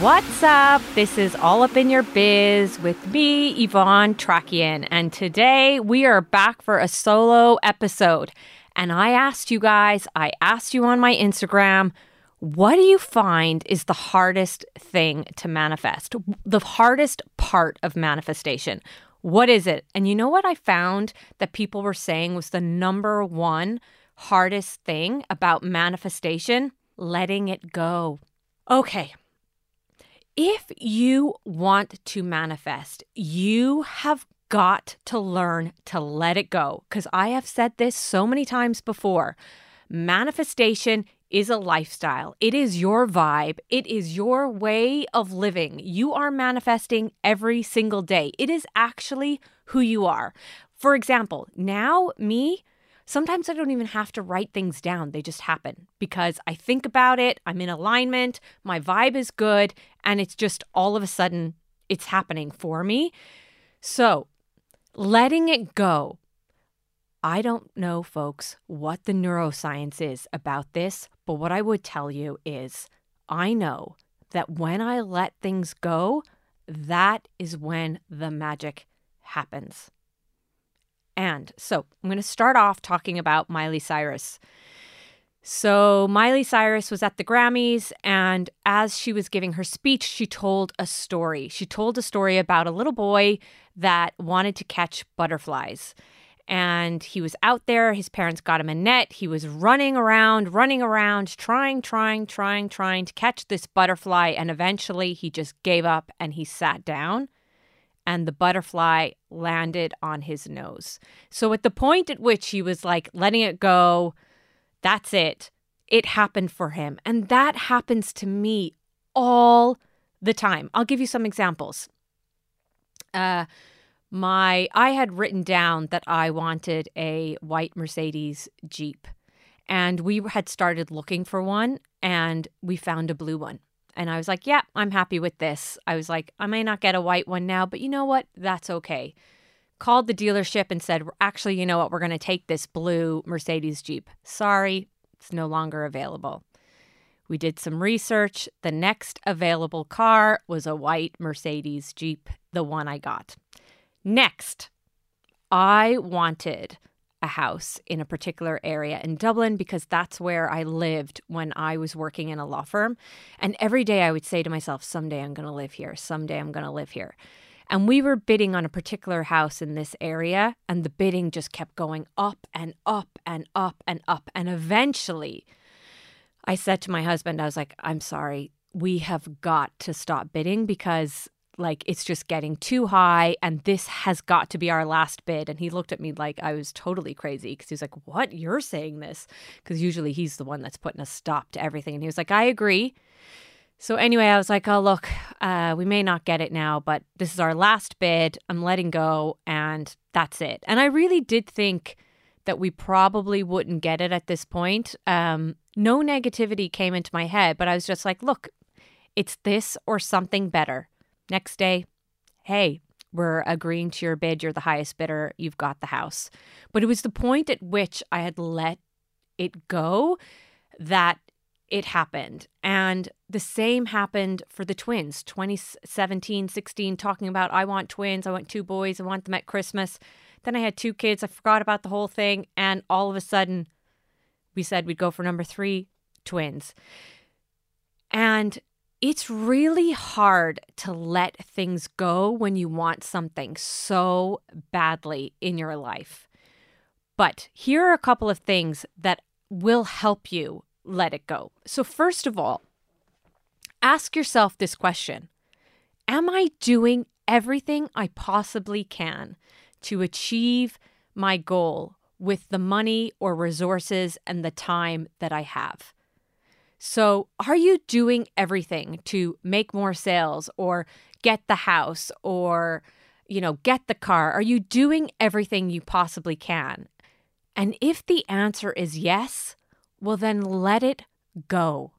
What's up? This is All Up in Your Biz with me, Yvonne Tchrakian. And today we are back for a solo episode. And I asked you guys, I asked you on my Instagram, what do you find is the hardest thing to manifest? The hardest part of manifestation? What is it? And you know what I found that people were saying was the number one hardest thing about manifestation? Letting it go. Okay, if you want to manifest, you have got to learn to let it go. Because I have said this so many times before manifestation is a lifestyle, it is your vibe, it is your way of living. You are manifesting every single day, it is actually who you are. For example, now, me, Sometimes I don't even have to write things down, they just happen because I think about it, I'm in alignment, my vibe is good, and it's just all of a sudden it's happening for me. So, letting it go. I don't know, folks, what the neuroscience is about this, but what I would tell you is I know that when I let things go, that is when the magic happens. And so I'm going to start off talking about Miley Cyrus. So, Miley Cyrus was at the Grammys, and as she was giving her speech, she told a story. She told a story about a little boy that wanted to catch butterflies. And he was out there, his parents got him a net. He was running around, running around, trying, trying, trying, trying to catch this butterfly. And eventually he just gave up and he sat down and the butterfly landed on his nose. So at the point at which he was like letting it go, that's it. It happened for him. And that happens to me all the time. I'll give you some examples. Uh my I had written down that I wanted a white Mercedes Jeep and we had started looking for one and we found a blue one. And I was like, yeah, I'm happy with this. I was like, I may not get a white one now, but you know what? That's okay. Called the dealership and said, actually, you know what? We're going to take this blue Mercedes Jeep. Sorry, it's no longer available. We did some research. The next available car was a white Mercedes Jeep, the one I got. Next, I wanted a house in a particular area in Dublin because that's where I lived when I was working in a law firm. And every day I would say to myself, someday I'm going to live here. Someday I'm going to live here. And we were bidding on a particular house in this area, and the bidding just kept going up and up and up and up. And eventually, I said to my husband, I was like, I'm sorry, we have got to stop bidding because like it's just getting too high and this has got to be our last bid. And he looked at me like i was totally crazy because he was like what? You're saying this? Because usually he's the one that's putting a stop to everything. And he was like i agree. So anyway i was like oh look uh, we may not get it now but this is our last bid. I'm letting go and that's it. And i really did think that we probably wouldn't get it at this point. Um, no negativity came into my head but i was just like look it's this or something better Next day, hey, we're agreeing to your bid. You're the highest bidder. You've got the house. But it was the point at which I had let it go that it happened. And the same happened for the twins 2017, 16, talking about I want twins. I want two boys. I want them at Christmas. Then I had two kids. I forgot about the whole thing. And all of a sudden, we said we'd go for number three twins. And it's really hard to let things go when you want something so badly in your life. But here are a couple of things that will help you let it go. So, first of all, ask yourself this question Am I doing everything I possibly can to achieve my goal with the money or resources and the time that I have? So, are you doing everything to make more sales or get the house or, you know, get the car? Are you doing everything you possibly can? And if the answer is yes, well, then let it go.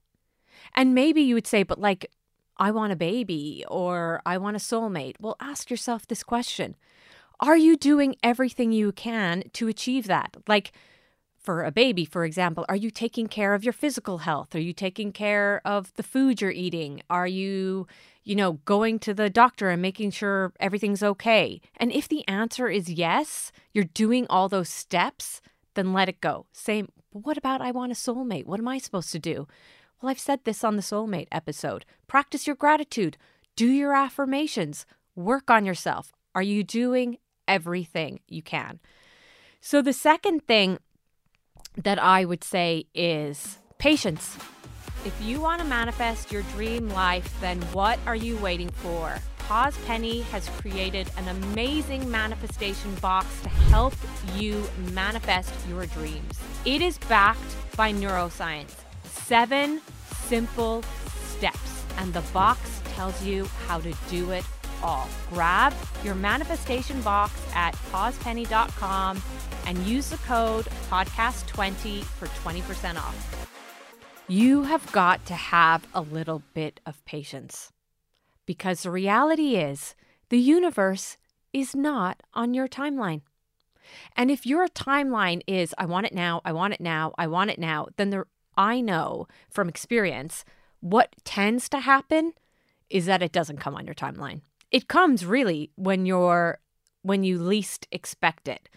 And maybe you would say, but like, I want a baby or I want a soulmate. Well, ask yourself this question Are you doing everything you can to achieve that? Like, for a baby, for example, are you taking care of your physical health? Are you taking care of the food you're eating? Are you, you know, going to the doctor and making sure everything's okay? And if the answer is yes, you're doing all those steps, then let it go. Same, what about I want a soulmate? What am I supposed to do? Well, I've said this on the soulmate episode. Practice your gratitude, do your affirmations, work on yourself. Are you doing everything you can? So, the second thing that I would say is patience. If you want to manifest your dream life, then what are you waiting for? Pause Penny has created an amazing manifestation box to help you manifest your dreams. It is backed by neuroscience. Seven simple steps, and the box tells you how to do it all. Grab your manifestation box at pausepenny.com and use the code podcast20 for 20% off. You have got to have a little bit of patience because the reality is the universe is not on your timeline. And if your timeline is, I want it now, I want it now, I want it now, then there, I know from experience what tends to happen is that it doesn't come on your timeline. It comes really when you're when you least expect it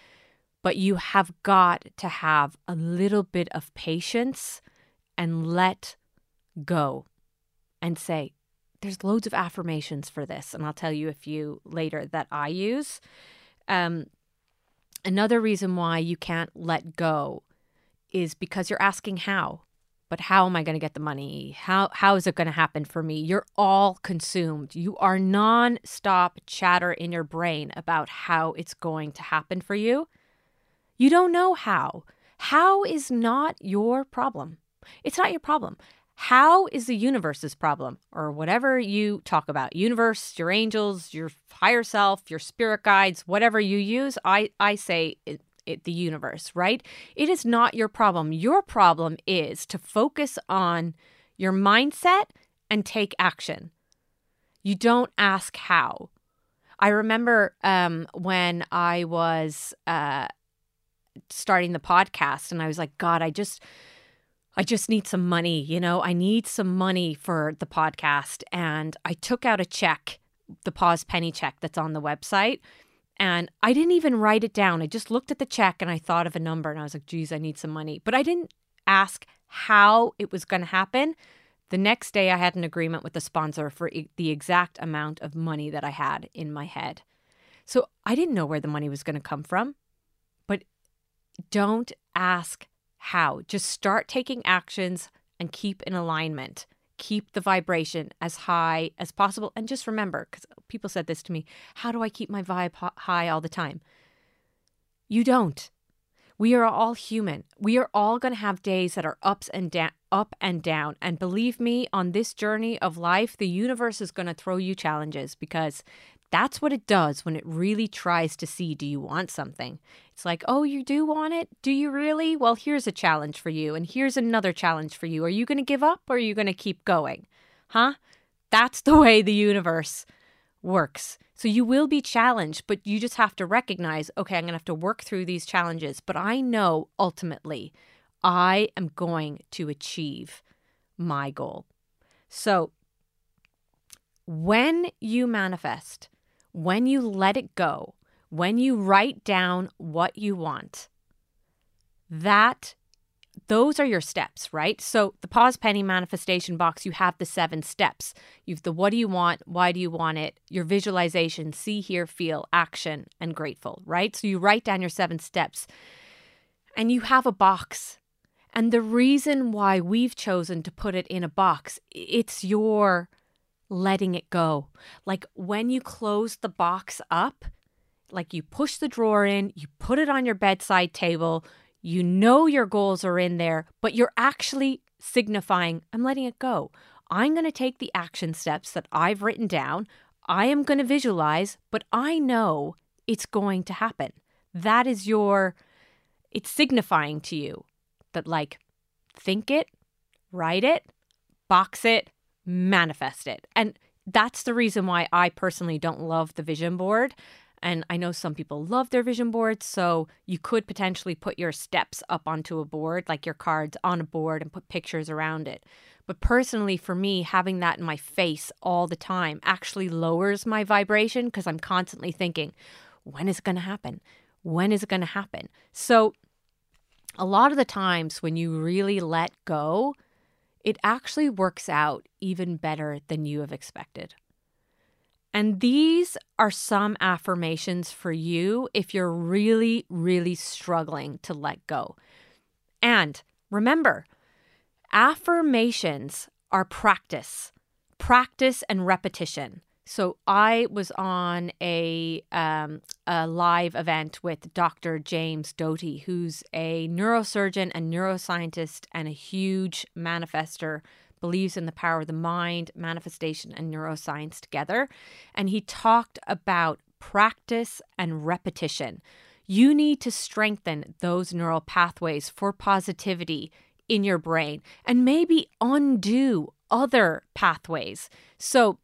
but you have got to have a little bit of patience and let go and say, there's loads of affirmations for this. And I'll tell you a few later that I use. Um, another reason why you can't let go is because you're asking how. But how am I going to get the money? How how is it going to happen for me? You're all consumed. You are non-stop chatter in your brain about how it's going to happen for you. You don't know how. How is not your problem. It's not your problem. How is the universe's problem or whatever you talk about? Universe, your angels, your higher self, your spirit guides, whatever you use, I, I say it, the universe, right? It is not your problem. Your problem is to focus on your mindset and take action. You don't ask how. I remember um, when I was uh, starting the podcast and I was like, God, I just I just need some money, you know, I need some money for the podcast. And I took out a check, the pause penny check that's on the website. And I didn't even write it down. I just looked at the check and I thought of a number and I was like, geez, I need some money. But I didn't ask how it was going to happen. The next day, I had an agreement with the sponsor for the exact amount of money that I had in my head. So I didn't know where the money was going to come from. But don't ask how. Just start taking actions and keep in alignment. Keep the vibration as high as possible. And just remember, because people said this to me how do I keep my vibe high all the time? You don't. We are all human. We are all going to have days that are ups and down, up and down. And believe me, on this journey of life, the universe is going to throw you challenges because that's what it does when it really tries to see do you want something? It's like, oh, you do want it? Do you really? Well, here's a challenge for you, and here's another challenge for you. Are you going to give up or are you going to keep going? Huh? That's the way the universe works. So you will be challenged, but you just have to recognize okay, I'm going to have to work through these challenges, but I know ultimately I am going to achieve my goal. So when you manifest, when you let it go, when you write down what you want, that those are your steps, right? So the pause penny manifestation box, you have the seven steps. You've the what do you want, why do you want it, your visualization, see, hear, feel, action, and grateful, right? So you write down your seven steps and you have a box. And the reason why we've chosen to put it in a box, it's your letting it go. Like when you close the box up, like you push the drawer in, you put it on your bedside table, you know your goals are in there, but you're actually signifying, I'm letting it go. I'm going to take the action steps that I've written down. I am going to visualize, but I know it's going to happen. That is your, it's signifying to you that, like, think it, write it, box it, manifest it. And that's the reason why I personally don't love the vision board. and I know some people love their vision boards, so you could potentially put your steps up onto a board, like your cards on a board, and put pictures around it. But personally, for me, having that in my face all the time actually lowers my vibration because I'm constantly thinking, when is it going to happen? When is it going to happen? So, a lot of the times when you really let go, it actually works out even better than you have expected. And these are some affirmations for you if you're really, really struggling to let go. And remember, affirmations are practice, practice and repetition. So I was on a um, a live event with Dr. James Doty, who's a neurosurgeon and neuroscientist and a huge manifester believes in the power of the mind, manifestation, and neuroscience together. And he talked about practice and repetition. You need to strengthen those neural pathways for positivity in your brain and maybe undo other pathways. So,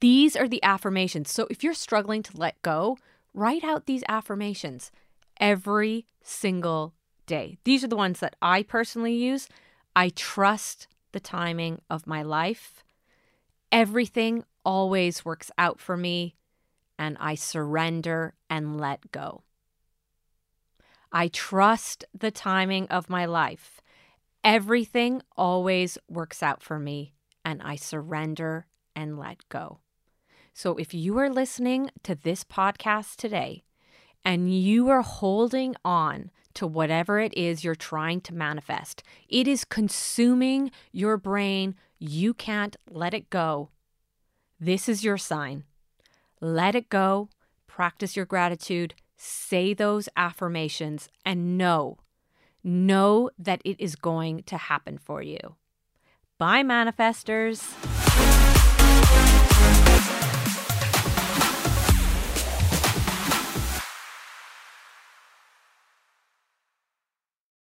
these are the affirmations. So, if you're struggling to let go, write out these affirmations every single day. These are the ones that I personally use. I trust the timing of my life. Everything always works out for me, and I surrender and let go. I trust the timing of my life. Everything always works out for me, and I surrender and let go. So, if you are listening to this podcast today and you are holding on to whatever it is you're trying to manifest. It is consuming your brain. You can't let it go. This is your sign. Let it go. Practice your gratitude. Say those affirmations and know, know that it is going to happen for you. Bye, manifestors.